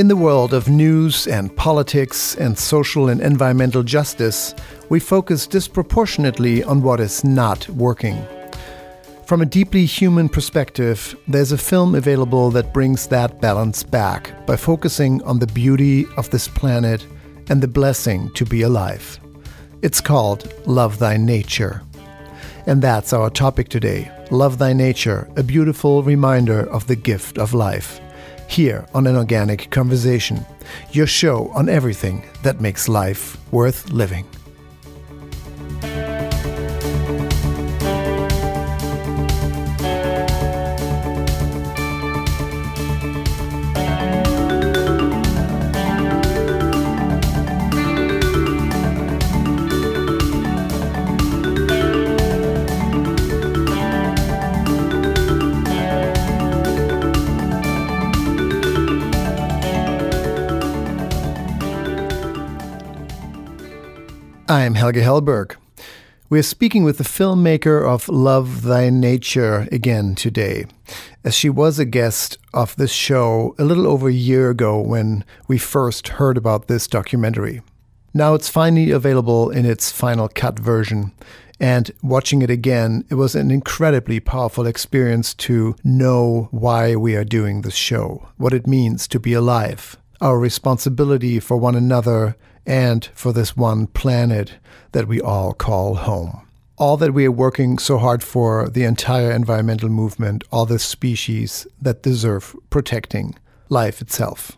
In the world of news and politics and social and environmental justice, we focus disproportionately on what is not working. From a deeply human perspective, there's a film available that brings that balance back by focusing on the beauty of this planet and the blessing to be alive. It's called Love Thy Nature. And that's our topic today Love Thy Nature, a beautiful reminder of the gift of life. Here on An Organic Conversation, your show on everything that makes life worth living. Helge Hellberg. We're speaking with the filmmaker of Love Thy Nature again today, as she was a guest of this show a little over a year ago when we first heard about this documentary. Now it's finally available in its final cut version, and watching it again, it was an incredibly powerful experience to know why we are doing this show, what it means to be alive, our responsibility for one another and for this one planet that we all call home. All that we are working so hard for, the entire environmental movement, all the species that deserve protecting, life itself.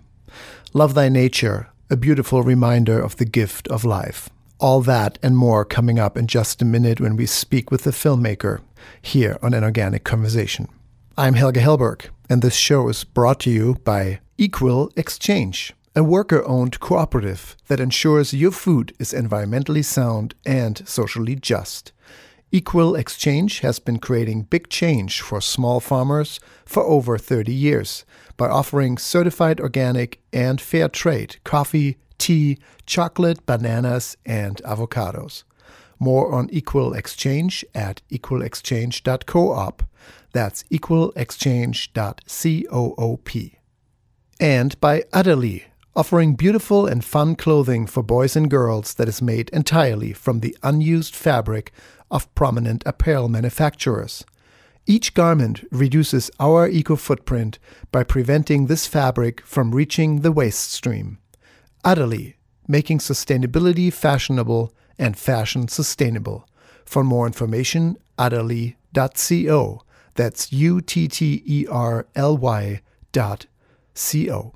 Love Thy Nature, a beautiful reminder of the gift of life. All that and more coming up in just a minute when we speak with the filmmaker here on An Organic Conversation. I'm Helge Hellberg, and this show is brought to you by Equal Exchange a worker owned cooperative that ensures your food is environmentally sound and socially just. Equal Exchange has been creating big change for small farmers for over 30 years by offering certified organic and fair trade coffee, tea, chocolate, bananas, and avocados. More on Equal Exchange at equalexchange.coop. That's equalexchange.coop. And by Utterly, offering beautiful and fun clothing for boys and girls that is made entirely from the unused fabric of prominent apparel manufacturers. Each garment reduces our eco footprint by preventing this fabric from reaching the waste stream. Utterly, making sustainability fashionable and fashion sustainable. For more information, utterly.co. That's U T T E R L Y dot C O.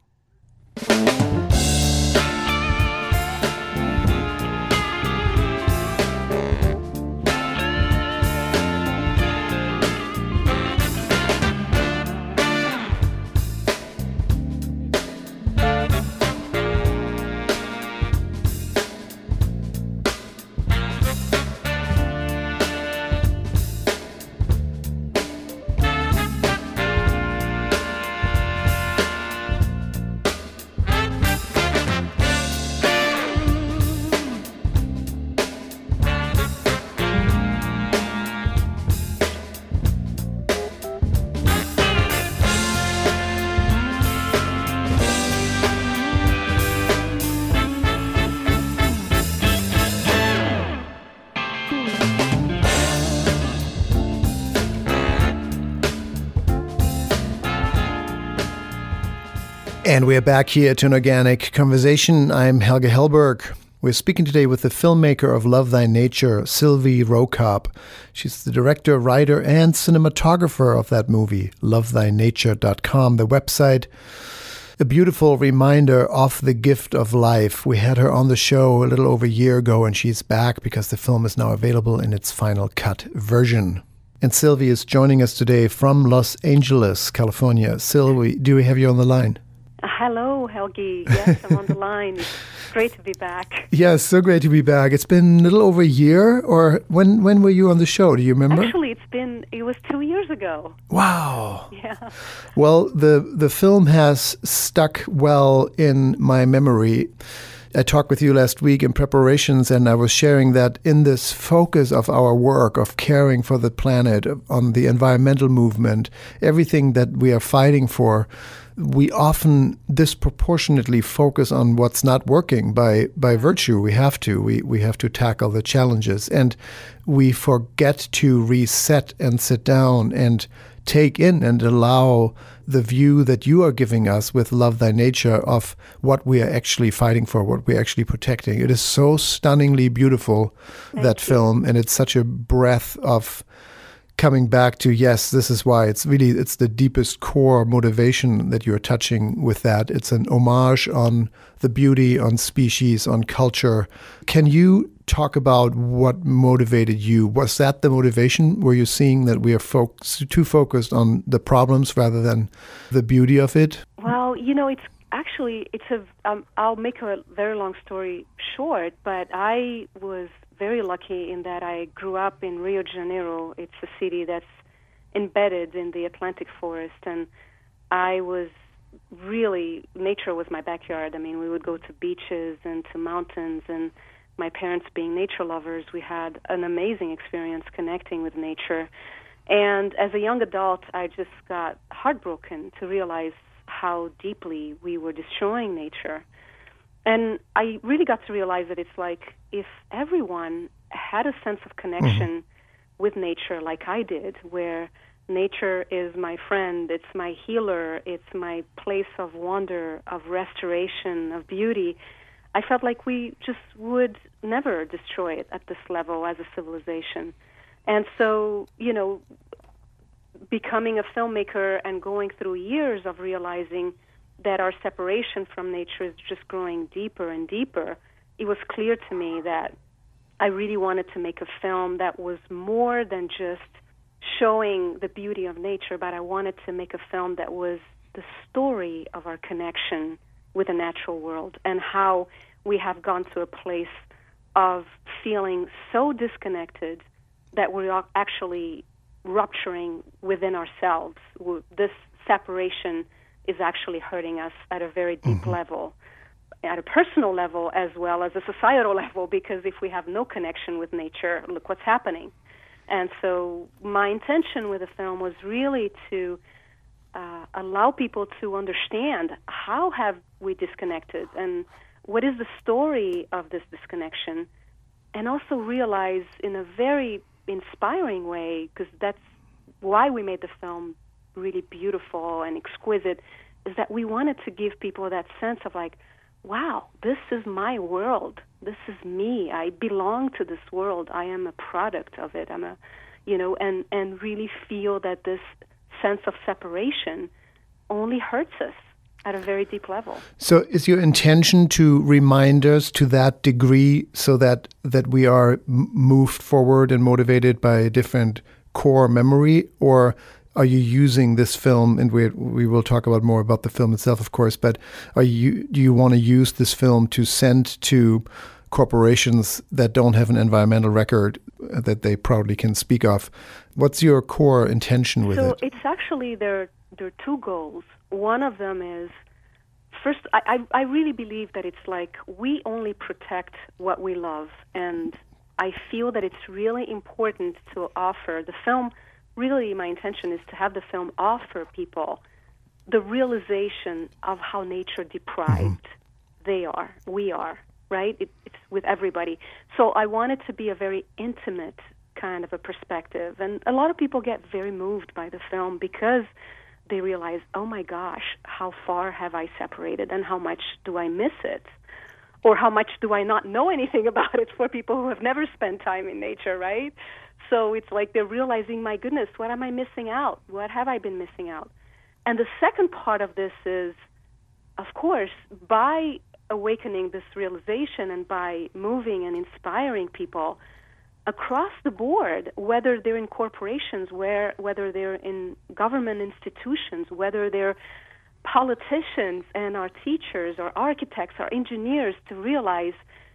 Thank you. We are back here to an organic conversation. I'm Helge Hellberg. We're speaking today with the filmmaker of Love Thy Nature, Sylvie Rokab. She's the director, writer, and cinematographer of that movie, lovethynature.com, the website. A beautiful reminder of the gift of life. We had her on the show a little over a year ago, and she's back because the film is now available in its final cut version. And Sylvie is joining us today from Los Angeles, California. Sylvie, do we have you on the line? Uh, hello, Helgi. Yes, I'm on the line. It's great to be back. Yes, so great to be back. It's been a little over a year, or when when were you on the show? Do you remember? Actually, it's been it was two years ago. Wow. Yeah. Well, the the film has stuck well in my memory. I talked with you last week in preparations, and I was sharing that in this focus of our work of caring for the planet, on the environmental movement, everything that we are fighting for, we often disproportionately focus on what's not working by by virtue. We have to. We we have to tackle the challenges, and we forget to reset and sit down and take in and allow the view that you are giving us with Love Thy Nature of what we are actually fighting for, what we're actually protecting. It is so stunningly beautiful, Thank that you. film, and it's such a breath of coming back to yes this is why it's really it's the deepest core motivation that you're touching with that it's an homage on the beauty on species on culture can you talk about what motivated you. Was that the motivation? Were you seeing that we are fo- too focused on the problems rather than the beauty of it? Well, you know, it's actually it's a. Um, I'll make a very long story short, but I was very lucky in that I grew up in Rio de Janeiro. It's a city that's embedded in the Atlantic forest, and I was really nature was my backyard. I mean, we would go to beaches and to mountains and my parents being nature lovers, we had an amazing experience connecting with nature. And as a young adult, I just got heartbroken to realize how deeply we were destroying nature. And I really got to realize that it's like if everyone had a sense of connection mm-hmm. with nature like I did, where nature is my friend, it's my healer, it's my place of wonder, of restoration, of beauty, I felt like we just would never destroy it at this level as a civilization. And so, you know, becoming a filmmaker and going through years of realizing that our separation from nature is just growing deeper and deeper, it was clear to me that I really wanted to make a film that was more than just showing the beauty of nature, but I wanted to make a film that was the story of our connection with the natural world and how we have gone to a place of feeling so disconnected that we're actually rupturing within ourselves. This separation is actually hurting us at a very deep mm-hmm. level, at a personal level as well as a societal level, because if we have no connection with nature, look what's happening. And so, my intention with the film was really to uh, allow people to understand how have we disconnected and what is the story of this disconnection, and also realize in a very inspiring way, because that's why we made the film really beautiful and exquisite, is that we wanted to give people that sense of like, wow, this is my world. This is me. I belong to this world. I am a product of it. I'm a, you know, and and really feel that this sense of separation only hurts us at a very deep level. So, is your intention to remind us to that degree so that that we are moved forward and motivated by a different core memory, or are you using this film? And we we will talk about more about the film itself, of course. But are you do you want to use this film to send to corporations that don't have an environmental record uh, that they proudly can speak of? What's your core intention with so it? So it's actually there. There are two goals. One of them is first, I, I, I really believe that it's like we only protect what we love, and I feel that it's really important to offer the film. Really, my intention is to have the film offer people the realization of how nature deprived mm-hmm. they are, we are, right? It, it's with everybody. So I want it to be a very intimate kind of a perspective, and a lot of people get very moved by the film because they realize, oh my gosh, how far have I separated and how much do I miss it? Or how much do I not know anything about it for people who have never spent time in nature, right? So it's like they're realizing, my goodness, what am I missing out? What have I been missing out? And the second part of this is, of course, by awakening this realization and by moving and inspiring people, across the board, whether they're in corporations, where, whether they're in government institutions, whether they're politicians and our teachers, our architects, our engineers, to realize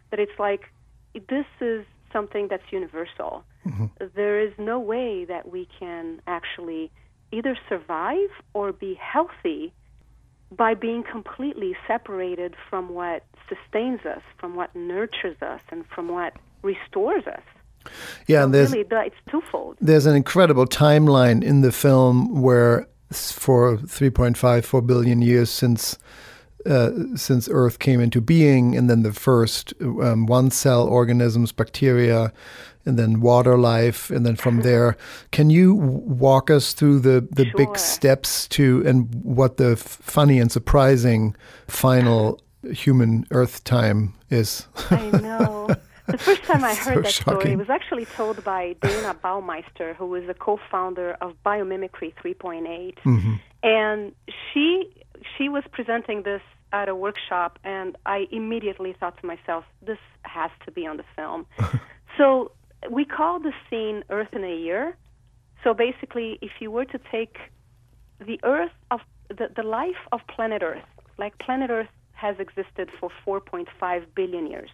that it's like this is something that's universal. Mm-hmm. There is no way that we can actually either survive or be healthy by being completely separated from what sustains us, from what nurtures us, and from what restores us. Yeah, and there's really, it's twofold. There's an incredible timeline in the film where for 3.5, 4 billion years since uh, since Earth came into being, and then the first um, one cell organisms, bacteria, and then water life, and then from there, can you walk us through the, the sure. big steps to and what the funny and surprising final human Earth time is? I know. The first time I heard so that shocking. story, it was actually told by Dayna Baumeister, who is a co-founder of Biomimicry 3.8, mm-hmm. and she she was presenting this at a workshop, and I immediately thought to myself, this has to be on the film. so we call the scene Earth in a Year. So basically, if you were to take the Earth of the, the life of planet Earth, like planet Earth has existed for 4.5 billion years.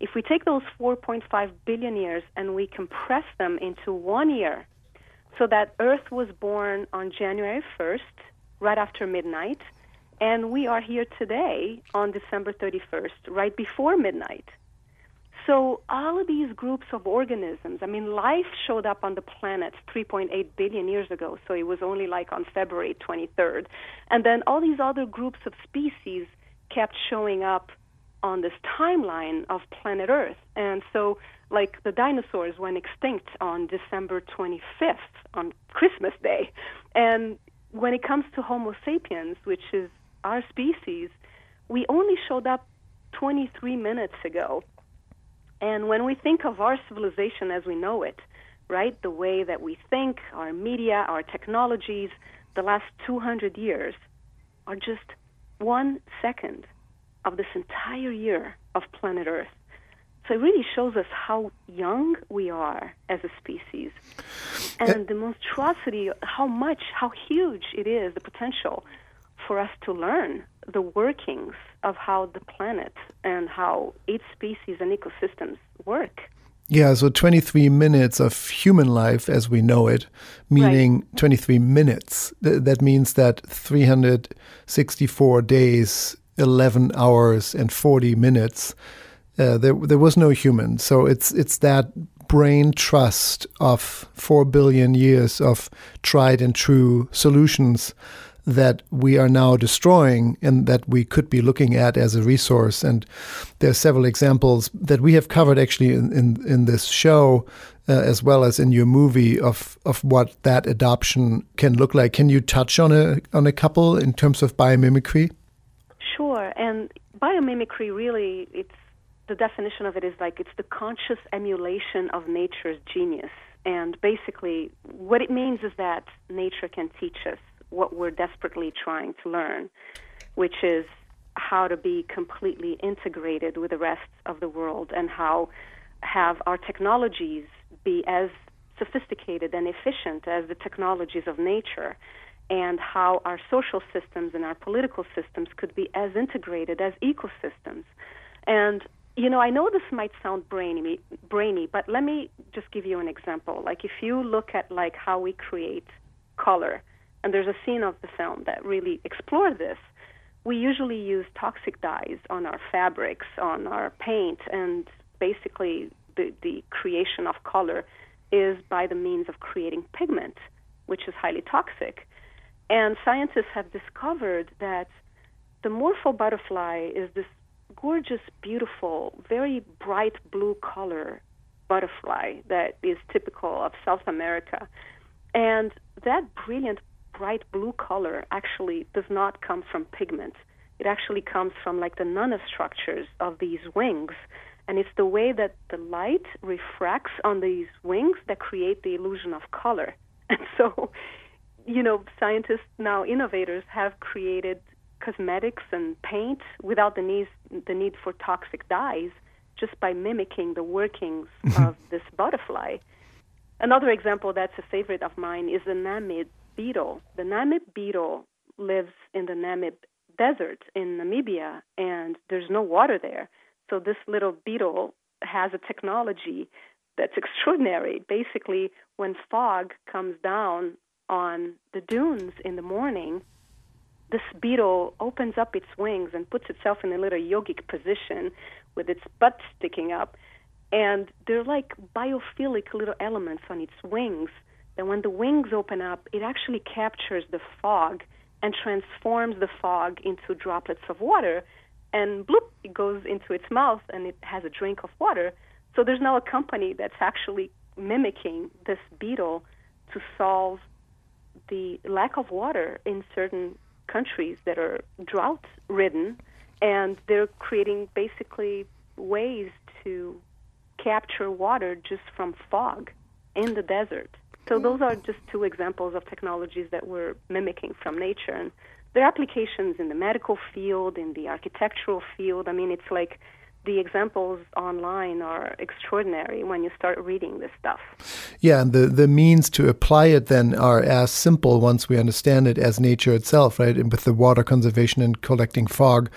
If we take those 4.5 billion years and we compress them into one year, so that Earth was born on January 1st, right after midnight, and we are here today on December 31st, right before midnight. So all of these groups of organisms, I mean, life showed up on the planet 3.8 billion years ago, so it was only like on February 23rd. And then all these other groups of species kept showing up on this timeline of planet Earth. And so, like the dinosaurs went extinct on December 25th, on Christmas Day. And when it comes to Homo sapiens, which is our species, we only showed up 23 minutes ago. And when we think of our civilization as we know it, right, the way that we think, our media, our technologies, the last 200 years are just one second of this entire year of planet Earth. So it really shows us how young we are as a species eh. and the monstrosity, how much, how huge it is, the potential for us to learn the workings of how the planet and how its species and ecosystems work. Yeah, so 23 minutes of human life as we know it, meaning right. 23 minutes. Th- that means that 364 days, 11 hours, and 40 minutes, uh, there, there was no human. So it's, it's that brain trust of 4 billion years of tried and true solutions that we are now destroying and that we could be looking at as a resource. And there are several examples that we have covered actually in, in, in this show, uh, as well as in your movie, of, of what that adoption can look like. Can you touch on a, on a couple in terms of biomimicry? Sure. And biomimicry really, it's the definition of it is like it's the conscious emulation of nature's genius. And basically, what it means is that nature can teach us what we're desperately trying to learn, which is how to be completely integrated with the rest of the world and how have our technologies be as sophisticated and efficient as the technologies of nature and how our social systems and our political systems could be as integrated as ecosystems. And you know, I know this might sound brainy, brainy, but let me just give you an example. Like if you look at like how we create color, and there's a scene of the film that really explores this. We usually use toxic dyes on our fabrics, on our paint, and basically the, the creation of color is by the means of creating pigment, which is highly toxic. And scientists have discovered that the morpho butterfly is this gorgeous, beautiful, very bright blue color butterfly that is typical of South America. And that brilliant bright blue color actually does not come from pigment. It actually comes from like the nanostructures of these wings. And it's the way that the light refracts on these wings that create the illusion of color. And so, you know, scientists now, innovators, have created cosmetics and paint without the need, the need for toxic dyes just by mimicking the workings of this butterfly. Another example that's a favorite of mine is the Namib beetle. The Namib beetle lives in the Namib desert in Namibia, and there's no water there. So this little beetle has a technology that's extraordinary. Basically, when fog comes down on the dunes in the morning, this beetle opens up its wings and puts itself in a little yogic position with its butt sticking up. And they're like biophilic little elements on its wings that when the wings open up, it actually captures the fog and transforms the fog into droplets of water. And bloop, it goes into its mouth and it has a drink of water. So there's now a company that's actually mimicking this beetle to solve the lack of water in certain countries that are drought ridden. And they're creating basically ways to capture water just from fog in the desert. So mm-hmm. those are just two examples of technologies that we're mimicking from nature. And there are applications in the medical field, in the architectural field. I mean, it's like the examples online are extraordinary when you start reading this stuff. Yeah, and the, the means to apply it then are as simple once we understand it as nature itself, right? And with the water conservation and collecting fog.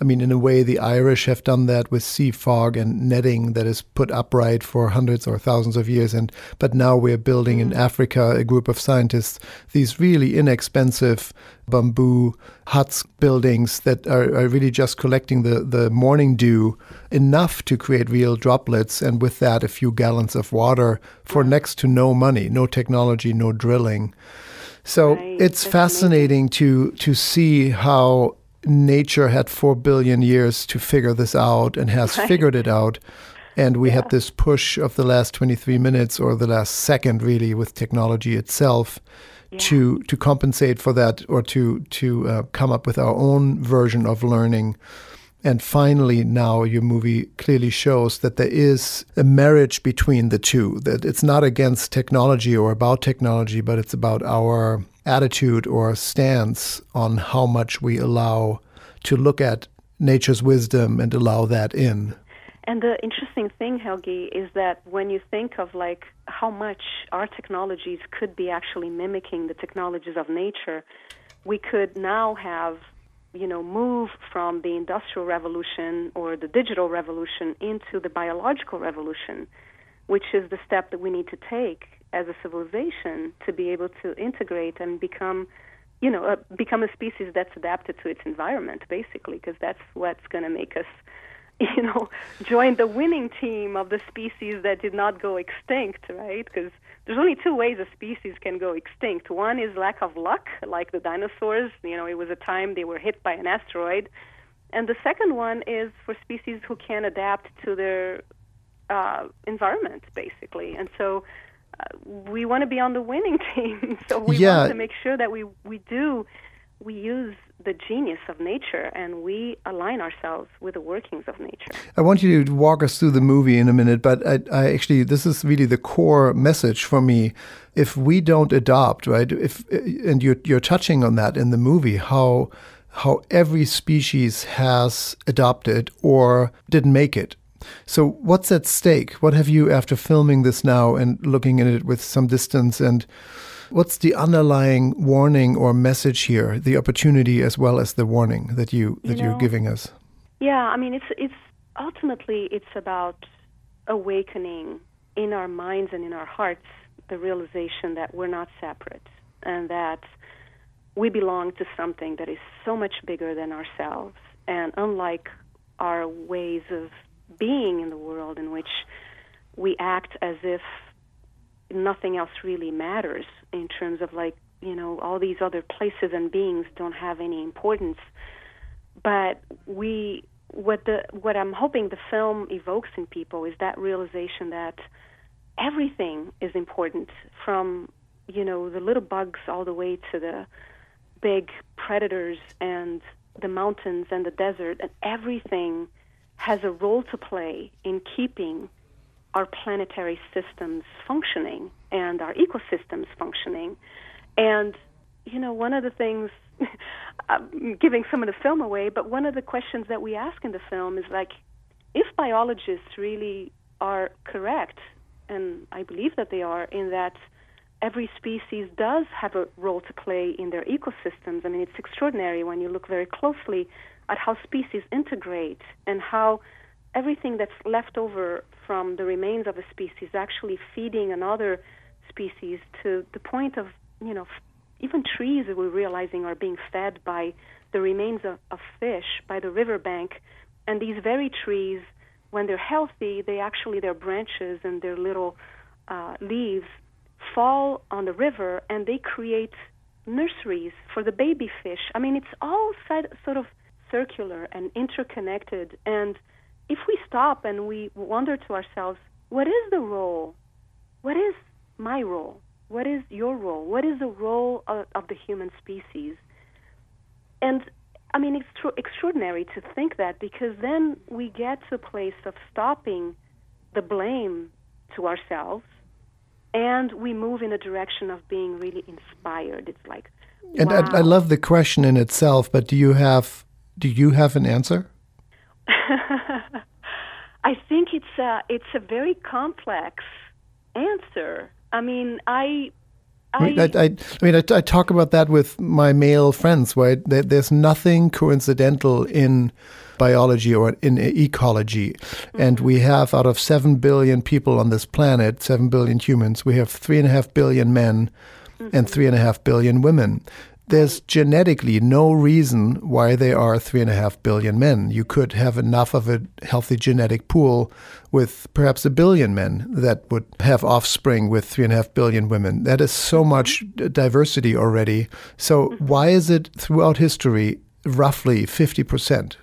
I mean, in a way, the Irish have done that with sea fog and netting that is put upright for hundreds or thousands of years. And but now we're building in mm. Africa a group of scientists these really inexpensive bamboo huts, buildings that are, are, really just collecting the, the morning dew enough to create real droplets, and with that, a few gallons of water for next to no money, no technology, no drilling. So right. it's That's fascinating amazing. to to see how nature had four billion years to figure this out and has right. figured it out. And we yeah. had this push of the last 23 minutes or the last second, really, with technology itself to to compensate for that or to to uh, come up with our own version of learning. And finally, now your movie clearly shows that there is a marriage between the two. That it's not against technology or about technology, but it's about our attitude or stance on how much we allow to look at nature's wisdom and allow that in. And the interesting thing, Helgi, is that when you think of like how much our technologies could be actually mimicking the technologies of nature, we could now have, you know, move from the industrial revolution or the digital revolution into the biological revolution, which is the step that we need to take as a civilization to be able to integrate and become you know, uh, become a species that's adapted to its environment, basically, because that's what's going to make us you know, join the winning team of the species that did not go extinct, right? Because there's only two ways a species can go extinct. One is lack of luck, like the dinosaurs. You know, it was a time they were hit by an asteroid. And the second one is for species who can't adapt to their uh, environment, basically. And so uh, we want to be on the winning team. so we yeah. want to make sure that we, we do, we use the genius of nature and we align ourselves with the workings of nature. I want you to walk us through the movie in a minute, but I, I actually, this is really the core message for me. If we don't adopt, right, if, and you're, you're touching on that in the movie, how, how every species has adopted or didn't make it. So, what's at stake? What have you, after filming this now and looking at it with some distance and What's the underlying warning or message here, the opportunity as well as the warning that you that you are giving us? Yeah, I mean it's it's ultimately it's about awakening in our minds and in our hearts the realization that we're not separate and that we belong to something that is so much bigger than ourselves and unlike our ways of being in the world in which we act as if nothing else really matters in terms of like you know all these other places and beings don't have any importance. But we what the what I'm hoping the film evokes in people is that realization that everything is important from you know the little bugs all the way to the big predators and the mountains and the desert and everything has a role to play in keeping our planetary systems functioning and our ecosystems functioning. And, you know, one of the things, I'm giving some of the film away, but one of the questions that we ask in the film is like, if biologists really are correct, and I believe that they are, in that every species does have a role to play in their ecosystems. I mean, it's extraordinary when you look very closely at how species integrate and how everything that's left over from the remains of a species actually feeding another species to the point of, you know, even trees that we're realizing are being fed by the remains of, of fish by the riverbank. And these very trees, when they're healthy, they actually, their branches and their little uh, leaves fall on the river and they create nurseries for the baby fish. I mean, it's all sort of circular and interconnected. And if we stop and we wonder to ourselves, what is the role? What is my role? What is your role? What is the role of, of the human species? And I mean, it's tr- extraordinary to think that because then we get to a place of stopping the blame to ourselves and we move in a direction of being really inspired. It's like, and wow. I, I love the question in itself, but do you have do you have an answer? I think it's a it's a very complex answer. I mean, I. I, I, I, I mean, I, I, talk about that with my male friends, right? There's nothing coincidental in biology or in ecology. Mm-hmm. And we have, out of 7 billion people on this planet, 7 billion humans, we have 3.5 billion men mm-hmm. and 3.5 billion women there's genetically no reason why there are three and a half billion men. You could have enough of a healthy genetic pool with perhaps a billion men that would have offspring with three and a half billion women. That is so much diversity already. So, mm-hmm. why is it throughout history roughly 50%?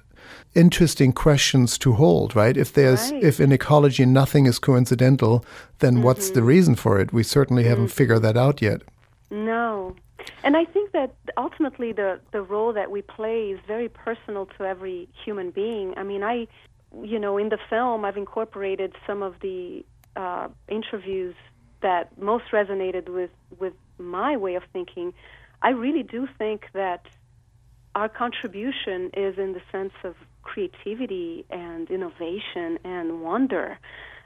Interesting questions to hold, right? If there's right. if in ecology nothing is coincidental, then mm-hmm. what's the mm-hmm. reason for it? We certainly haven't mm-hmm. figured that out yet. No, and I think that ultimately the, the role that we play is very personal to every human being. I mean, I, you know, in the film, I've incorporated some of the uh, interviews that most resonated with, with my way of thinking. I really do think that our contribution is in the sense of creativity and innovation and wonder.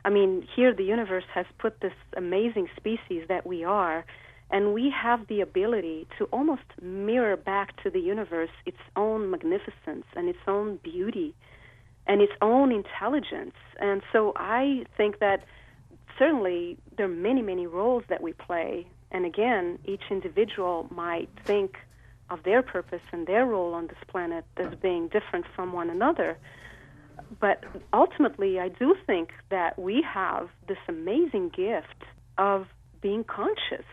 I mean, here the universe has put this amazing species that we are and we have the ability to almost mirror back to the universe its own magnificence and its own beauty and its own intelligence. And so I think that certainly there are many, many roles that we play. And again, each individual might think of their purpose and their role on this planet as being different from one another. But ultimately, I do think that we have this amazing gift of being conscious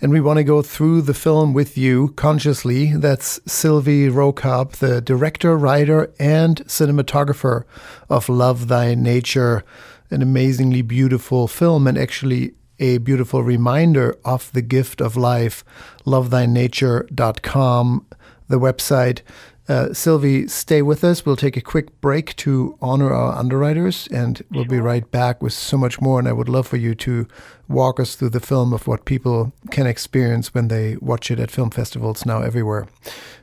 and we want to go through the film with you consciously. That's Sylvie Rokab, the director, writer, and cinematographer of Love Thy Nature, an amazingly beautiful film and actually a beautiful reminder of the gift of life. LoveThyNature.com, the website. Uh, Sylvie, stay with us. We'll take a quick break to honor our underwriters, and we'll be right back with so much more. And I would love for you to walk us through the film of what people can experience when they watch it at film festivals now everywhere.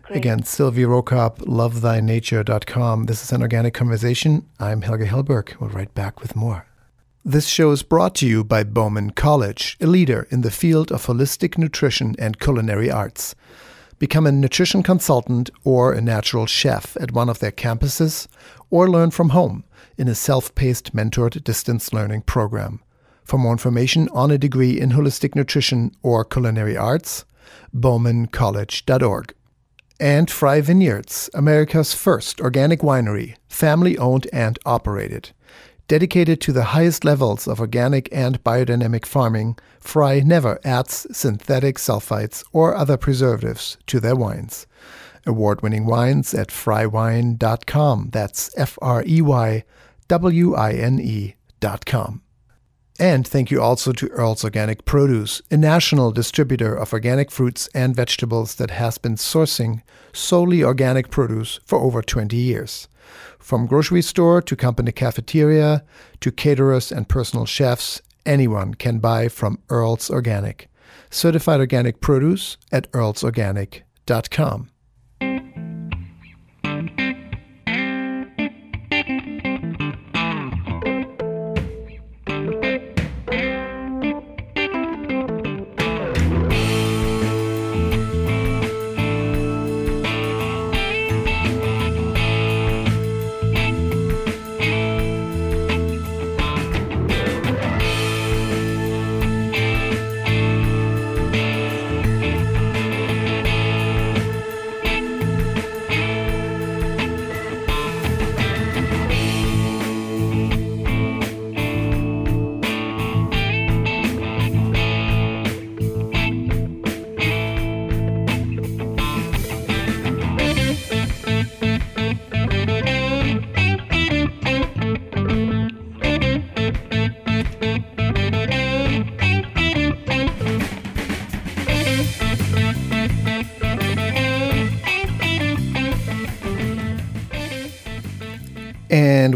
Great. Again, Sylvie Rokab, lovethynature.com. This is an organic conversation. I'm Helge Hellberg. We'll right back with more. This show is brought to you by Bauman College, a leader in the field of holistic nutrition and culinary arts. Become a nutrition consultant or a natural chef at one of their campuses, or learn from home in a self paced mentored distance learning program. For more information on a degree in holistic nutrition or culinary arts, baumancollege.org. And Frey Vineyards, America's first organic winery, family owned and operated. Dedicated to the highest levels of organic and biodynamic farming, Frey never adds synthetic sulfites or other preservatives to their wines. Award winning wines at freywine.com. That's F R E Y W I N E.com. And thank you also to Earl's Organic Produce, a national distributor of organic fruits and vegetables that has been sourcing solely organic produce for over 20 years. From grocery store to company cafeteria to caterers and personal chefs, anyone can buy from Earl's Organic. Certified organic produce at earlsorganic.com.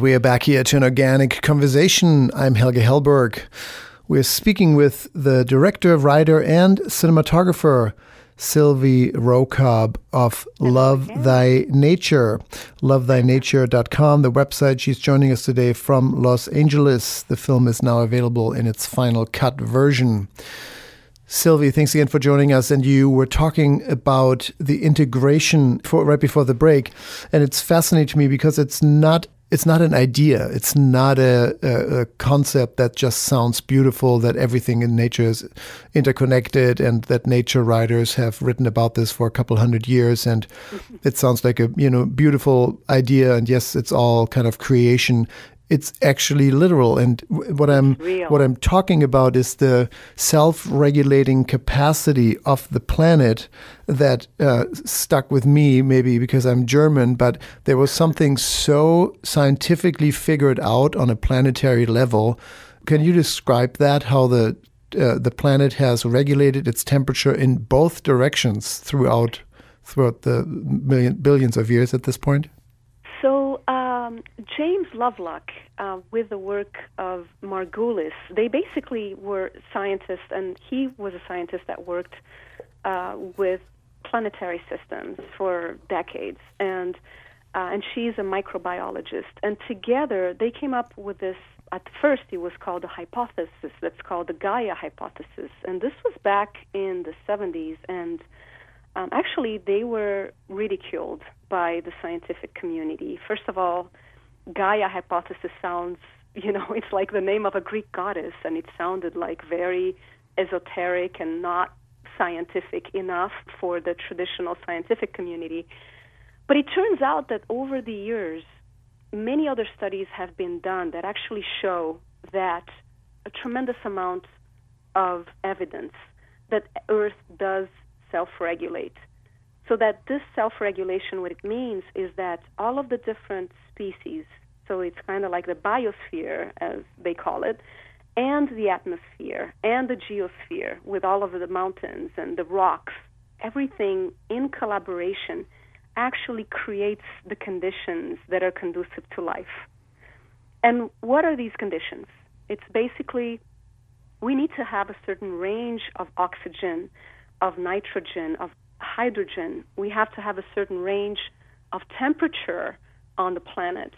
we are back here to an organic conversation. I'm Helge Hellberg. We're speaking with the director, writer, and cinematographer, Sylvie Rokab of Love Thy Nature. LoveThyNature.com, the website. She's joining us today from Los Angeles. The film is now available in its final cut version. Sylvie, thanks again for joining us. And you were talking about the integration for right before the break, and it's fascinating to me because it's not it's not an idea. It's not a, a, a, concept that just sounds beautiful, that everything in nature is interconnected, and that nature writers have written about this for a couple hundred years. And mm-hmm. it sounds like a you know beautiful idea. And yes, it's all kind of creation it's actually literal. And what I'm what I'm talking about is the self-regulating capacity of the planet that uh, stuck with me, maybe because I'm German. But there was something so scientifically figured out on a planetary level. Can you describe that? How the uh, the planet has regulated its temperature in both directions throughout throughout the million, billions of years at this point? So um, James Lovelock, uh, with the work of Margulis, they basically were scientists, and he was a scientist that worked uh, with planetary systems for decades, and uh, and she's a microbiologist. And together, they came up with this. At first, it was called a hypothesis that's called the Gaia hypothesis, and this was back in the 70s, and um, actually, they were ridiculed by the scientific community. First of all, Gaia hypothesis sounds, you know, it's like the name of a Greek goddess, and it sounded like very esoteric and not scientific enough for the traditional scientific community. But it turns out that over the years, many other studies have been done that actually show that a tremendous amount of evidence that Earth does self regulate. So that this self regulation, what it means is that all of the different species, so it's kind of like the biosphere, as they call it, and the atmosphere and the geosphere with all of the mountains and the rocks, everything in collaboration actually creates the conditions that are conducive to life. And what are these conditions? It's basically we need to have a certain range of oxygen of nitrogen, of hydrogen. We have to have a certain range of temperature on the planet.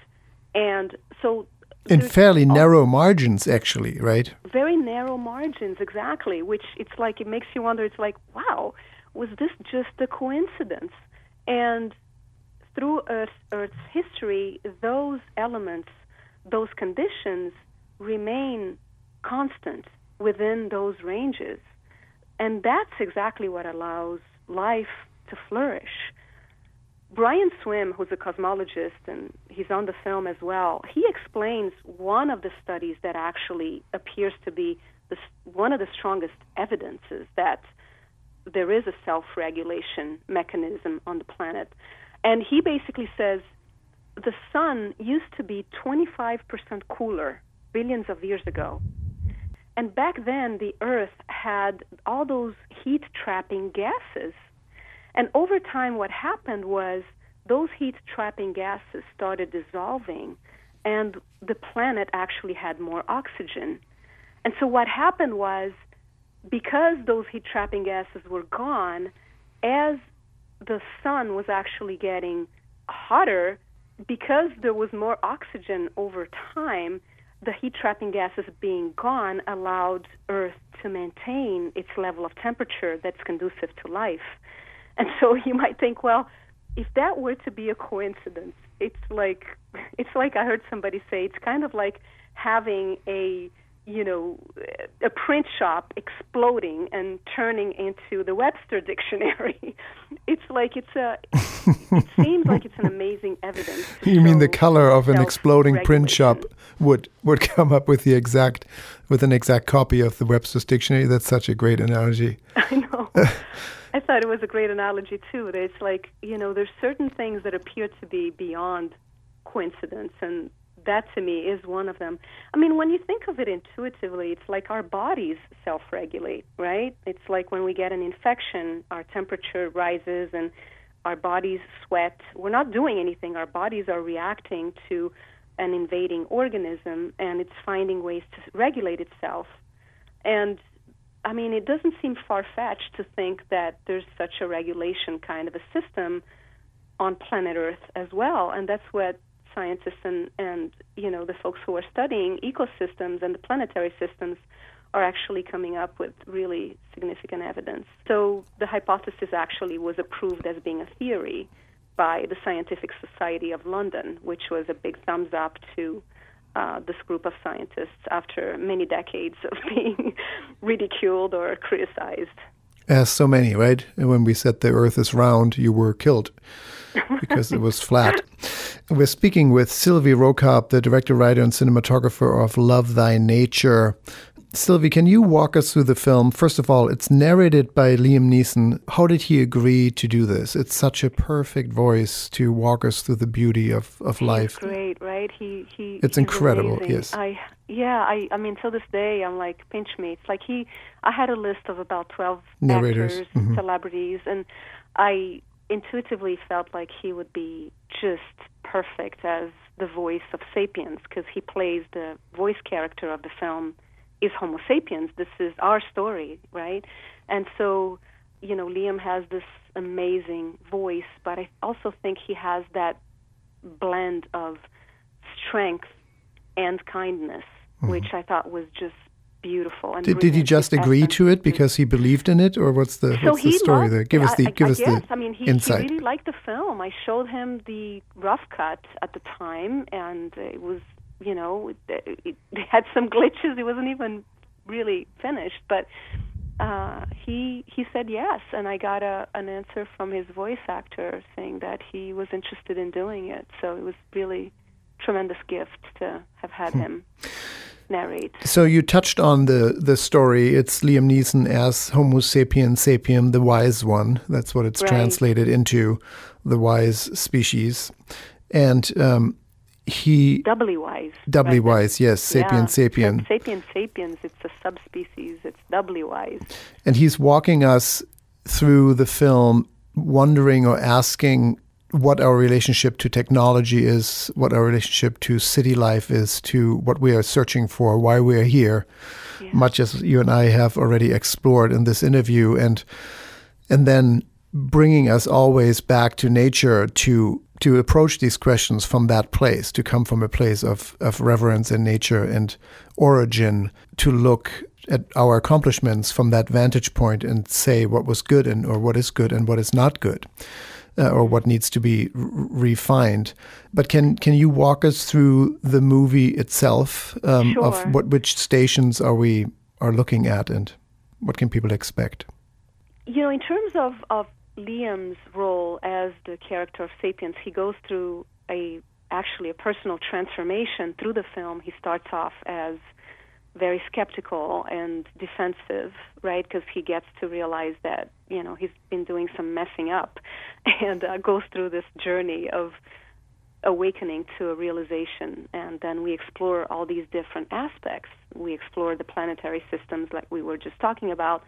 And so in fairly narrow margins actually right very narrow margins exactly which it's like it makes you wonder it's like wow was this just a coincidence and through earth's, earth's history those elements those conditions remain constant within those ranges and that's exactly what allows life to flourish. Brian Swimme, who's a cosmologist and he's on the film as well, he explains one of the studies that actually appears to be the, one of the strongest evidences that there is a self regulation mechanism on the planet. And he basically says the sun used to be 25% cooler billions of years ago and back then, the Earth had all those heat trapping gases. And over time, what happened was those heat trapping gases started dissolving, and the planet actually had more oxygen. And so, what happened was because those heat trapping gases were gone, as the sun was actually getting hotter, because there was more oxygen over time, the heat trapping gases being gone allowed Earth to maintain its level of temperature that's conducive to life. And so you might think, well, if that were to be a coincidence, it's like it's like I heard somebody say it's kind of like having a you know, a print shop exploding and turning into the Webster dictionary. it's like it's a. it seems like it's an amazing evidence. You mean the color of an exploding print shop would would come up with the exact with an exact copy of the Webster's dictionary? That's such a great analogy. I know. I thought it was a great analogy too. That it's like you know, there's certain things that appear to be beyond coincidence and that to me is one of them. I mean, when you think of it intuitively, it's like our bodies self regulate, right? It's like when we get an infection, our temperature rises and our bodies sweat. We're not doing anything, our bodies are reacting to an invading organism and it's finding ways to regulate itself. And I mean, it doesn't seem far fetched to think that there's such a regulation kind of a system on planet Earth as well. And that's what scientists and, and you know the folks who are studying ecosystems and the planetary systems are actually coming up with really significant evidence. So the hypothesis actually was approved as being a theory by the Scientific Society of London, which was a big thumbs up to uh, this group of scientists after many decades of being ridiculed or criticized. As so many, right? And When we said the Earth is round, you were killed because it was flat. We're speaking with Sylvie Rokab, the director, writer, and cinematographer of Love Thy Nature. Sylvie, can you walk us through the film? First of all, it's narrated by Liam Neeson. How did he agree to do this? It's such a perfect voice to walk us through the beauty of, of He's life. great, right? He he. It's incredible, amazing. yes. I yeah. I I mean, till this day, I'm like pinch me. It's like he. I had a list of about twelve Narrators, actors, mhm. celebrities, and I intuitively felt like he would be just perfect as the voice of Sapiens because he plays the voice character of the film is Homo sapiens. This is our story, right? And so, you know, Liam has this amazing voice, but I also think he has that blend of strength and kindness, which I thought was just beautiful. And Mm-hmm. Did, did he just agree essence to it because he believed in it, or what's the so what's the story loved, there? Give us the I, give I us guess. the I mean, he, insight. he really liked the film. I showed him the rough cut at the time, and it was, you know, it, it, it had some glitches. It wasn't even really finished, but uh, he he said yes, and I got a an answer from his voice actor saying that he was interested in doing it. So it was really tremendous gift to have had Hmm. him narrate. So you touched on the the story. It's Liam Neeson as Homo sapiens sapien, the wise one. That's what it's Right. translated into, the wise species, and um, he Doubly wise. doubly right? wise. Yes, sapien Yeah. sapien, Sapiens sapiens, it's a subspecies, it's doubly wise. and he's walking us through the film, wondering or asking what our relationship to technology is, what our relationship to city life is, to what we are searching for, why we are here. Yeah. much as you and I have already explored in this interview, and and then bringing us always back to nature to to approach these questions from that place, to come from a place of, of reverence in nature and origin, to look at our accomplishments from that vantage point and say what was good and or what is good and what is not good. Uh, or what needs to be r- refined, but can can you walk us through the movie itself? Um, Of what which stations are we are looking at, and what can people expect? You know, in terms of, of Liam's role as the character of Sapiens, he goes through a actually a personal transformation through the film. He starts off as very skeptical and defensive, right? Because he gets to realize that you know he's been doing some messing up, and uh, goes through this journey of awakening to a realization. And then we explore all these different aspects. We explore the planetary systems, like we were just talking about,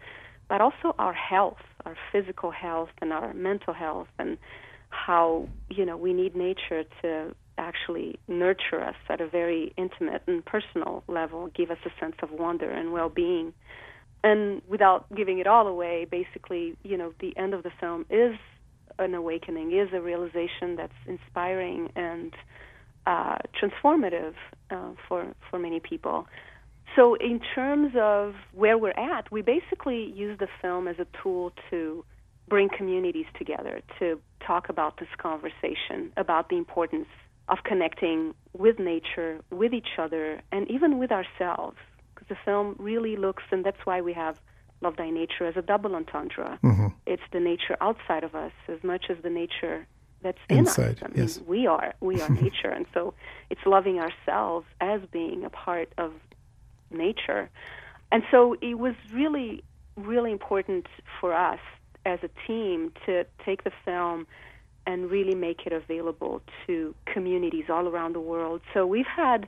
but also our health, our physical health, and our mental health, and how you know we need nature to actually nurture us at a very intimate and personal level, give us a sense of wonder and well-being. And without giving it all away, basically, you know, the end of the film is an awakening, is a realization that's inspiring and uh, transformative uh, for for many people. So, in terms of where we're at, we basically use the film as a tool to bring communities together to talk about this conversation about the importance of connecting with nature, with each other, and even with ourselves. Because the film really looks, and that's why we have Love Thy Nature as a double entendre. Mm-hmm. It's the nature outside of us as much as the nature that's Inside, in us. I mean, yes. we are we are nature, and so it's loving ourselves as being a part of nature. And so it was really, really important for us as a team to take the film and really make it available to communities all around the world. So we've had,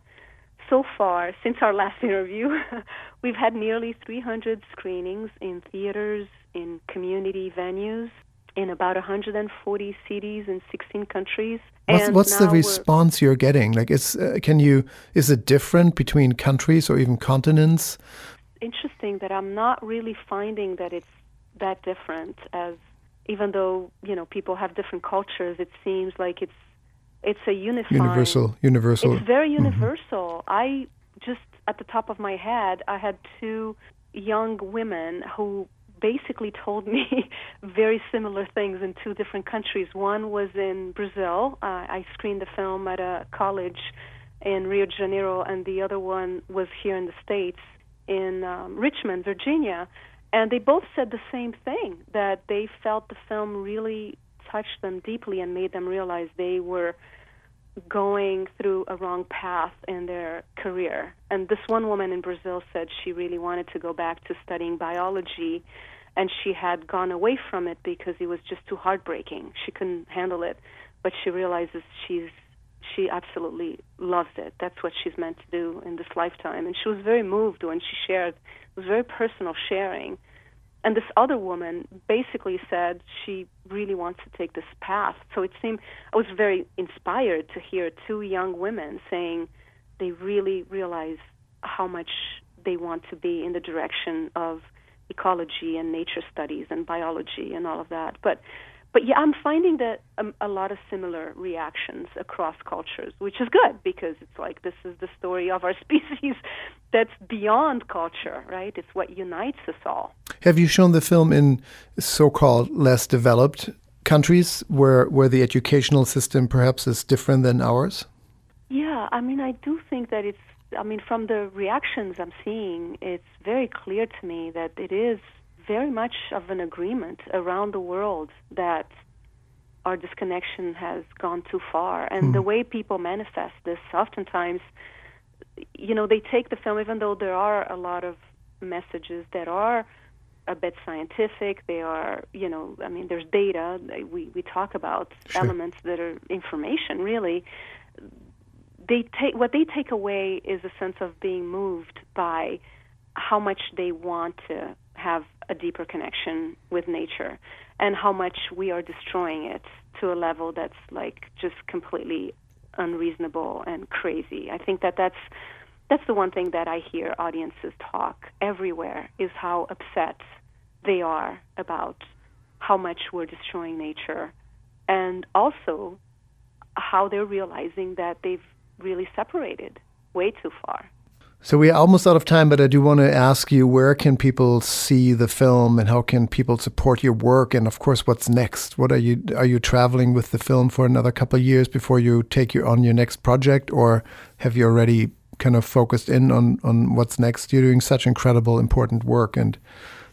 so far, since our last interview, we've had nearly 300 screenings in theaters, in community venues, in about 140 cities in 16 countries. What's, And what's the response you're getting? Like, is uh, can you is it different between countries or even continents? interesting that I'm not really finding that it's that different as even though, you know, people have different cultures, it seems like it's it's a unifying Universal, universal. It's very universal. I just at the top of my head, I had two young women who basically told me very similar things in two different countries. One was in Brazil. Uh, I screened the film at a college in Rio de Janeiro, and the other one was here in the States in um, Richmond, Virginia. And they both said the same thing that they felt the film really touched them deeply and made them realize they were going through a wrong path in their career. And this one woman in Brazil said she really wanted to go back to studying biology and she had gone away from it because it was just too heartbreaking. She couldn't handle it, but she realizes she's she absolutely loves it. That's what she's meant to do in this lifetime. And she was very moved when she shared. It was very personal sharing. And this other woman basically said she really wants to take this path. So it seemed I was very inspired to hear two young women saying they really realize how much they want to be in the direction of ecology and nature studies and biology and all of that. But but yeah, I'm finding that um, a lot of similar reactions across cultures, which is good because it's like this is the story of our species that's beyond culture, right? It's what unites us all. Have you shown the film in so-called less developed countries where where the educational system perhaps is different than ours? Yeah, I mean, I do think that it's. I mean, from the reactions I'm seeing, it's very clear to me that it is very much of an agreement around the world that our disconnection has gone too far. And hmm. the way people manifest this, oftentimes, you know, they take the film, even though there are a lot of messages that are a bit scientific. They are, you know, I mean, there's data. We we talk about Sure. elements that are information, really. They take what they take away is a sense of being moved by how much they want to have a deeper connection with nature and how much we are destroying it to a level that's like just completely unreasonable and crazy. I think that that's that's the one thing that I hear audiences talk everywhere is how upset they are about how much we're destroying nature and also how they're realizing that they've really separated way too far. So we are almost out of time, but I do want to ask you where can people see the film and how can people support your work and of course what's next? What are you are you traveling with the film for another couple of years before you take you on your next project or have you already kind of focused in on on what's next? You're doing such incredible important work and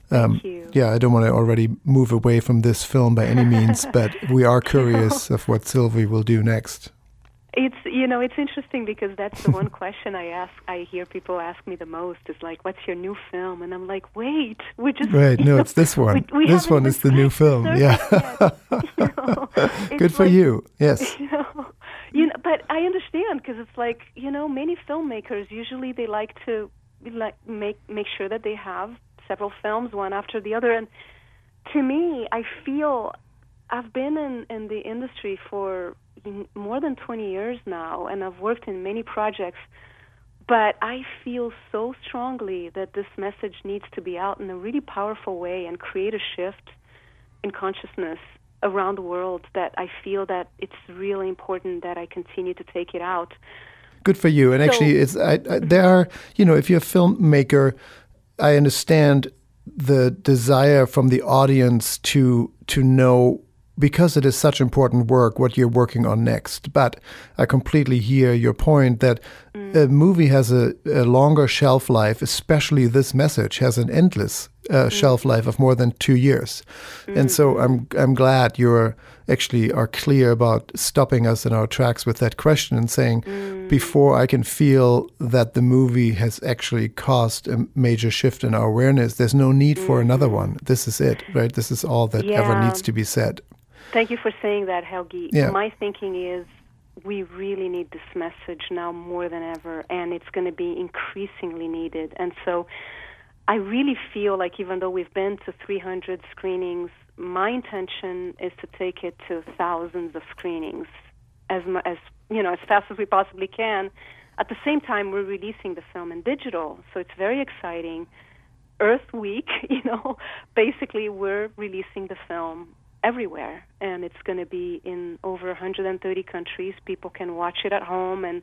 um, yeah, I don't want to already move away from this film by any means, but we are curious of what Sylvie will do next. It's you know it's interesting because that's the one question I ask. I hear people ask me the most is like, "What's your new film?" And I'm like, "Wait, we just Right, no, know, it's this one. we- we this one is the new film. Yeah. you know? Good for like- you. Yes. You know, you know, but I understand because it's like you know many filmmakers usually they like to like make make sure that they have several films one after the other, and to me, I feel I've been in in the industry for more than 20 years now, and I've worked in many projects. But I feel so strongly that this message needs to be out in a really powerful way and create a shift in consciousness around the world that I feel that it's really important that I continue to take it out. Good for you. And actually, it's I, I, there are you know if you're a filmmaker, I understand the desire from the audience to to know because it is such important work what you're working on next. But I completely hear your point that mm. a movie has a, a longer shelf life, especially this message has an endless uh, mm. shelf life of more than two years. And so mm. I'm I'm glad you're actually are clear about stopping us in our tracks with that question and saying before I can feel that the movie has actually caused a major shift in our awareness, there's no need for another one. This is it, right? This is all that ever needs to be said. Thank you for saying that, Helge. Yeah. My thinking is we really need this message now more than ever, and it's going to be increasingly needed. And so I really feel like even though we've been to 300 screenings, my intention is to take it to thousands of screenings as as you know as fast as we possibly can. At the same time, we're releasing the film in digital, so it's very exciting. Earth Week, you know, basically we're releasing the film everywhere, and it's going to be in over 130 countries. People can watch it at home and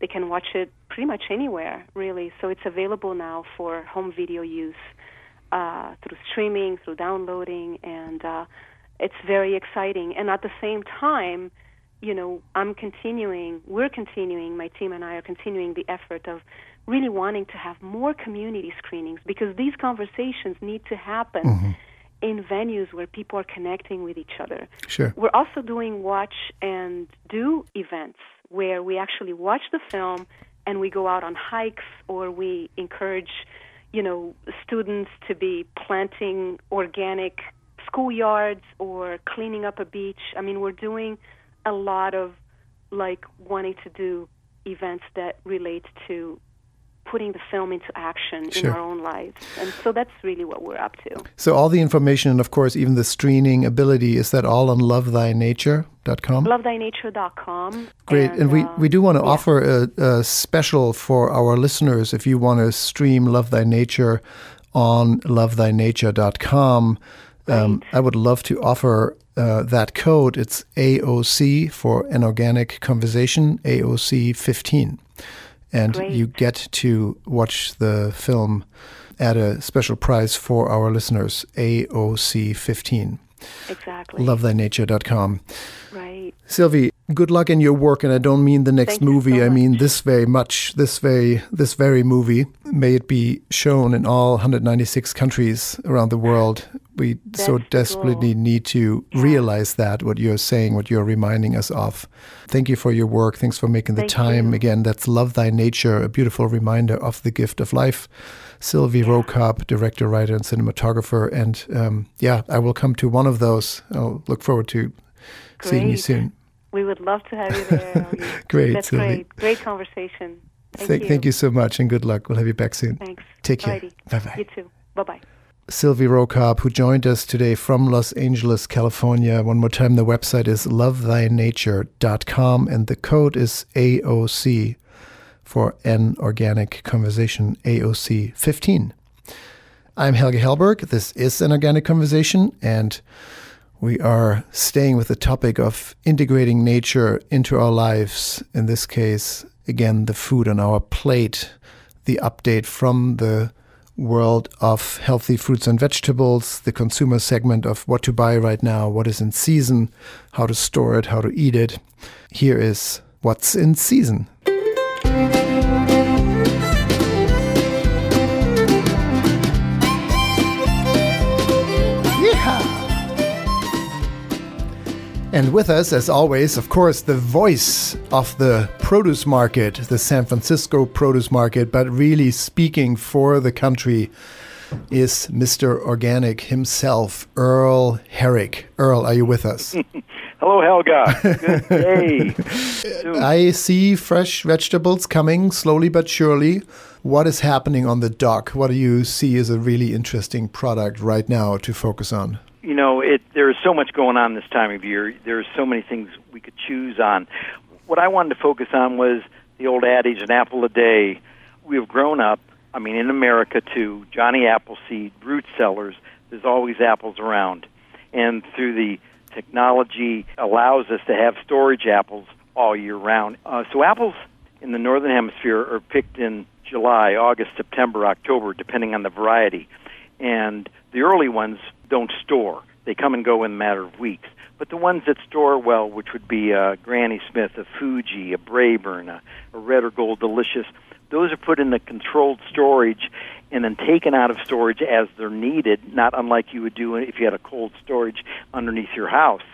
they can watch it pretty much anywhere, really. So it's available now for home video use uh, through streaming, through downloading, and uh, it's very exciting. And at the same time, you know, I'm continuing, we're continuing, my team and I are continuing the effort of really wanting to have more community screenings because these conversations need to happen. Mm-hmm in venues where people are connecting with each other. Sure. We're also doing watch and do events where we actually watch the film and we go out on hikes or we encourage, you know, students to be planting organic schoolyards or cleaning up a beach. I mean, we're doing a lot of like wanting to do events that relate to putting the film into action sure. in our own lives. And so that's really what we're up to. So all the information and of course even the streaming ability is that all on lovethynature.com? lovethynature.com. Great. And, and we, uh, we do want to yeah. offer a, a, special for our listeners if you want to stream Love Thy Nature on lovethynature.com. Um, I would love to offer uh, that code. It's AOC for an organic conversation, AOC 15 and Great. you get to watch the film at a special price for our listeners, AOC 15. Exactly. LoveThyNature.com. Right. Sylvie, good luck in your work, and I don't mean the next Thank movie. So I mean this very much. This very this very movie. May it be shown in all 196 countries around the world. We That's so desperately cool. need to yeah. realize that what you're saying, what you're reminding us of. Thank you for your work. Thanks for making the Thank time. you. Again, that's Love Thy Nature, a beautiful reminder of the gift of life. Sylvie yeah. Rokab, director, writer, and cinematographer. And um, yeah, I will come to one of those. I'll look forward to great. seeing you soon. We would love to have you there. great, That's Sylvie. great. Great conversation. Thank Th- you. Thank you so much and good luck. We'll have you back soon. Thanks. Take care. Bye bye. You too. Bye bye. Sylvie Rokab, who joined us today from Los Angeles, California. One more time, the website is lovethynature.com and the code is AOC for an organic conversation, AOC 15. I'm Helge Hellberg. This is an organic conversation, and we are staying with the topic of integrating nature into our lives. In this case, again, the food on our plate, the update from the world of healthy fruits and vegetables, the consumer segment of what to buy right now, what is in season, how to store it, how to eat it. Here is what's in season. And with us, as always, of course, the voice of the produce market, the San Francisco produce market, but really speaking for the country is Mr. Organic himself, Earl Herrick. Earl, are you with us? Hello, Helge. Good day. I see fresh vegetables coming slowly but surely. What is happening on the dock? What do you see as a really interesting product right now to focus on? You know, it there is so much going on this time of year. There's so many things we could choose on. What I wanted to focus on was the old adage, an apple a day. We have grown up, I mean, in America too, Johnny Appleseed, root cellars, there's always apples around. And through the technology allows us to have storage apples all year round. Uh, so apples in the northern hemisphere are picked in July, August, September, October, depending on the variety. And the early ones don't store. They come and go in a matter of weeks. But the ones that store well, which would be a Granny Smith, a Fuji, a Braeburn, a, a Red or Gold Delicious, those are put in the controlled storage and then taken out of storage as they're needed, not unlike you would do if you had a cold storage underneath your house.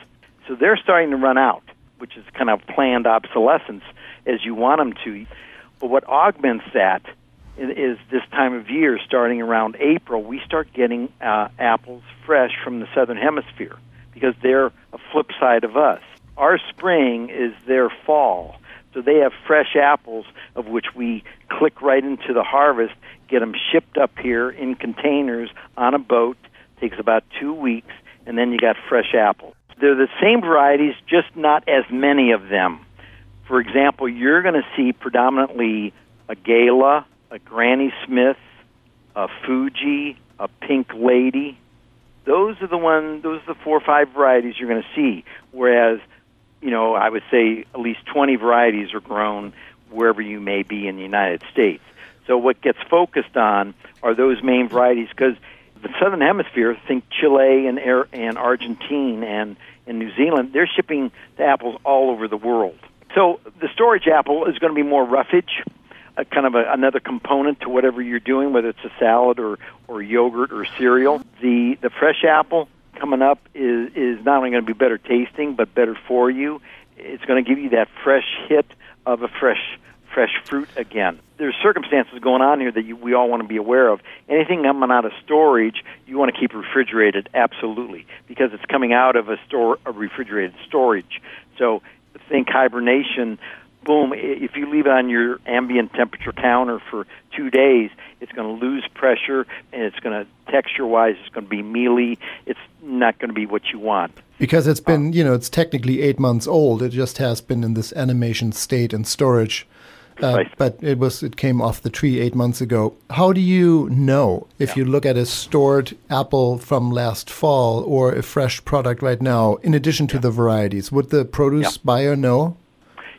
So they're starting to run out, which is kind of planned obsolescence as you want them to. But what augments that is this time of year, starting around April, we start getting uh, apples fresh from the southern hemisphere because they're a flip side of us. Our spring is their fall. So they have fresh apples of which we click right into the harvest, get them shipped up here in containers on a boat. Takes about two weeks, and then you got fresh apples. They're the same varieties, just not as many of them. For example, you're going to see predominantly a Gala, a Granny Smith, a Fuji, a Pink Lady. Those are the one. Those are the four or five varieties you're going to see. Whereas, you know, I would say at least 20 varieties are grown wherever you may be in the United States. So what gets focused on are those main varieties because the southern hemisphere, think Chile and and Argentina and in New Zealand, they're shipping the apples all over the world. So the storage apple is going to be more roughage, a kind of a, another component to whatever you're doing, whether it's a salad or or yogurt or cereal. The the fresh apple coming up is is not only going to be better tasting but better for you. It's going to give you that fresh hit of a fresh fresh fruit again. There's circumstances going on here that you, we all want to be aware of. Anything coming out of storage, you want to keep refrigerated, absolutely, because it's coming out of a store, a refrigerated storage. So think hibernation. Boom! If you leave it on your ambient temperature counter for two days, it's going to lose pressure, and it's going to texture-wise, it's going to be mealy. It's not going to be what you want because it's been, you know, it's technically eight months old. It just has been in this animation state and storage uh, but it was it came off the tree eight months ago. How do you know if yeah. you look at a stored apple from last fall or a fresh product right now? In addition to yeah. the varieties, would the produce yeah. buyer know?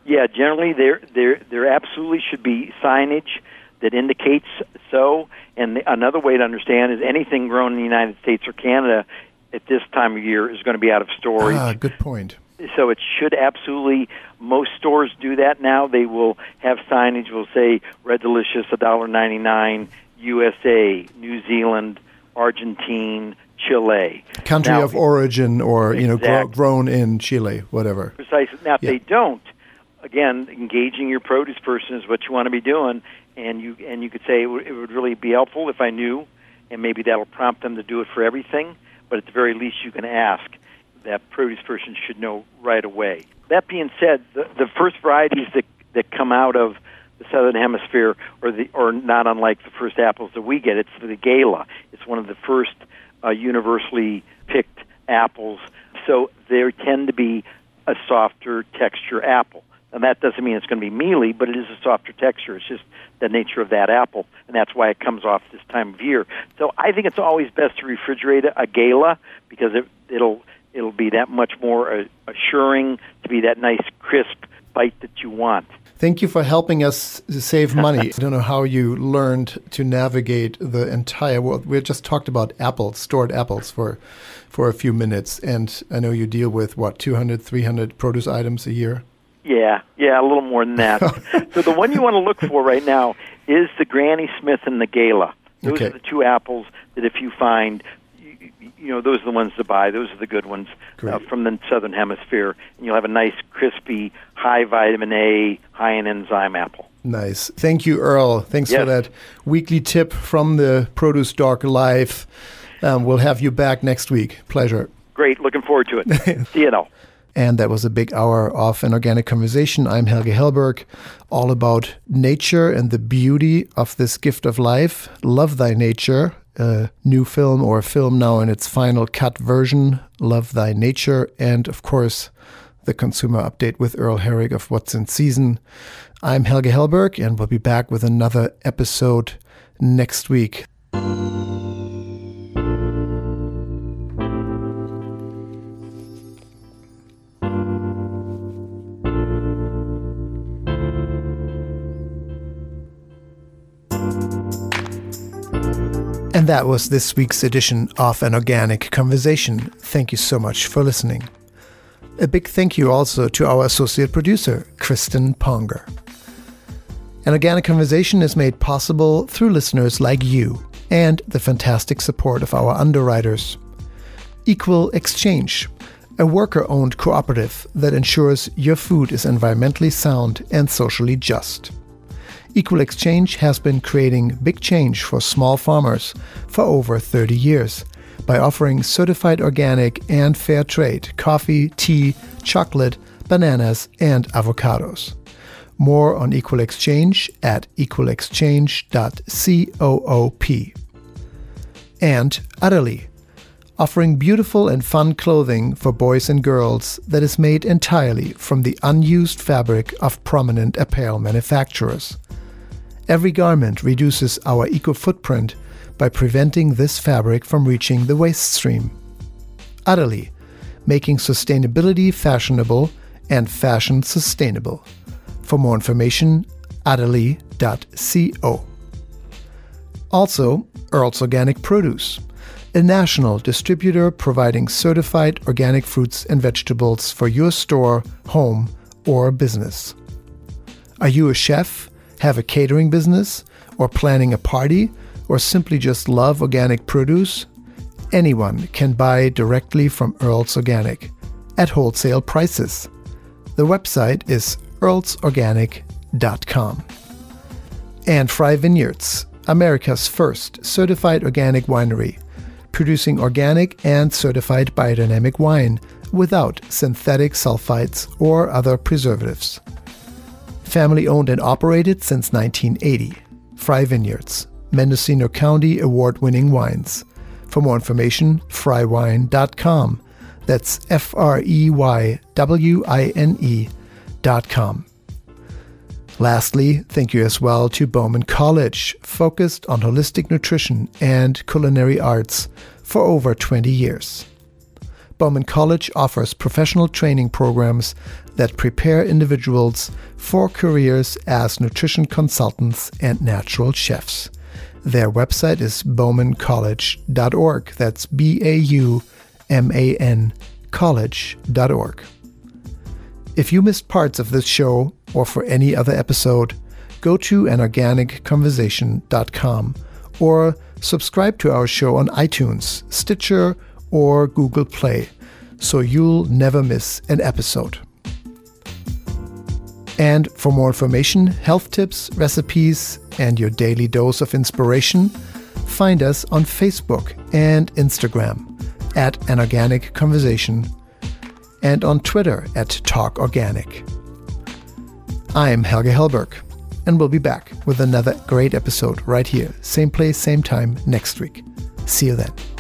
Yeah, generally there there there absolutely should be signage that indicates so. And the, another way to understand is anything grown in the United States or Canada at this time of year is going to be out of storage. Ah, good point so it should absolutely. Most stores do that now. They will have signage. Will say "Red Delicious," a dollar ninety nine, USA, New Zealand, Argentine, Chile. Country now, of origin, or exactly. you know, grow, grown in Chile, whatever. Precisely. Now, if yeah. they don't, again, engaging your produce person is what you want to be doing, and you and you could say it would, really be helpful if I knew, and maybe that'll prompt them to do it for everything. But at the very least, you can ask that produce person should know right away. That being said, the, the first varieties that that come out of the southern hemisphere or the or not unlike the first apples that we get, it's the Gala. It's one of the first uh, universally picked apples, so they tend to be a softer texture apple. And that doesn't mean it's going to be mealy, but it is a softer texture. It's just the nature of that apple, and that's why it comes off this time of year. So I think it's always best to refrigerate a gala because it, it'll it'll be that much more uh, assuring to be that nice crisp bite that you want. Thank you for helping us save money. I don't know how you learned to navigate the entire world. We just talked about apples, stored apples for for a few minutes and I know you deal with what 200 300 produce items a year. Yeah, yeah, a little more than that. so the one you want to look for right now is the Granny Smith and the Gala. Those okay. are the two apples that if you find you know, those are the ones to buy. Those are the good ones uh, from the southern hemisphere, and you'll have a nice, crispy, high vitamin A, high in enzyme apple. Nice. Thank you, Earl. Thanks yes. for that weekly tip from the Produce Dark Life. Um, we'll have you back next week. Pleasure. Great. Looking forward to it. See you now. And that was a big hour of an organic conversation. I'm Helge Hellberg, all about nature and the beauty of this gift of life. Love Thy Nature, a new film or a film now in its final cut version, Love Thy Nature, and of course, the consumer update with Earl Herrick of What's in Season. I'm Helge Hellberg, and we'll be back with another episode next week. That was this week's edition of An Organic Conversation. Thank you so much for listening. A big thank you also to our associate producer, Kristen Ponger. An Organic Conversation is made possible through listeners like you and the fantastic support of our underwriters. Equal Exchange, a worker owned cooperative that ensures your food is environmentally sound and socially just. Equal Exchange has been creating big change for small farmers for over 30 years by offering certified organic and fair trade coffee, tea, chocolate, bananas, and avocados. More on Equal Exchange at equalexchange.coop. And Utterly, offering beautiful and fun clothing for boys and girls that is made entirely from the unused fabric of prominent apparel manufacturers. Every garment reduces our eco footprint by preventing this fabric from reaching the waste stream. Utterly, making sustainability fashionable and fashion sustainable. For more information, utterly.co. Also, Earl's Organic Produce, a national distributor providing certified organic fruits and vegetables for your store, home, or business. Are you a chef, have a catering business, or planning a party, or simply just love organic produce? Anyone can buy directly from Earl's Organic at wholesale prices. The website is earlsorganic.com. And Frey Vineyards, America's first certified organic winery, producing organic and certified biodynamic wine without synthetic sulfites or other preservatives. Family owned and operated since 1980. Frey Vineyards, Mendocino County award winning wines. For more information, freywine.com. That's F R E Y W I N E.com. Lastly, thank you as well to Bauman College, focused on holistic nutrition and culinary arts for over 20 years. Bauman College offers professional training programs that prepare individuals for careers as nutrition consultants and natural chefs. Their website is baumancollege.org. That's B A U M A N college.org. If you missed parts of this show or for any other episode, go to anorganicconversation.com or subscribe to our show on iTunes, Stitcher, or Google Play so you'll never miss an episode. And for more information, health tips, recipes, and your daily dose of inspiration, find us on Facebook and Instagram at An Organic Conversation and on Twitter at Talk Organic. I'm Helge Hellberg, and we'll be back with another great episode right here, same place, same time next week. See you then.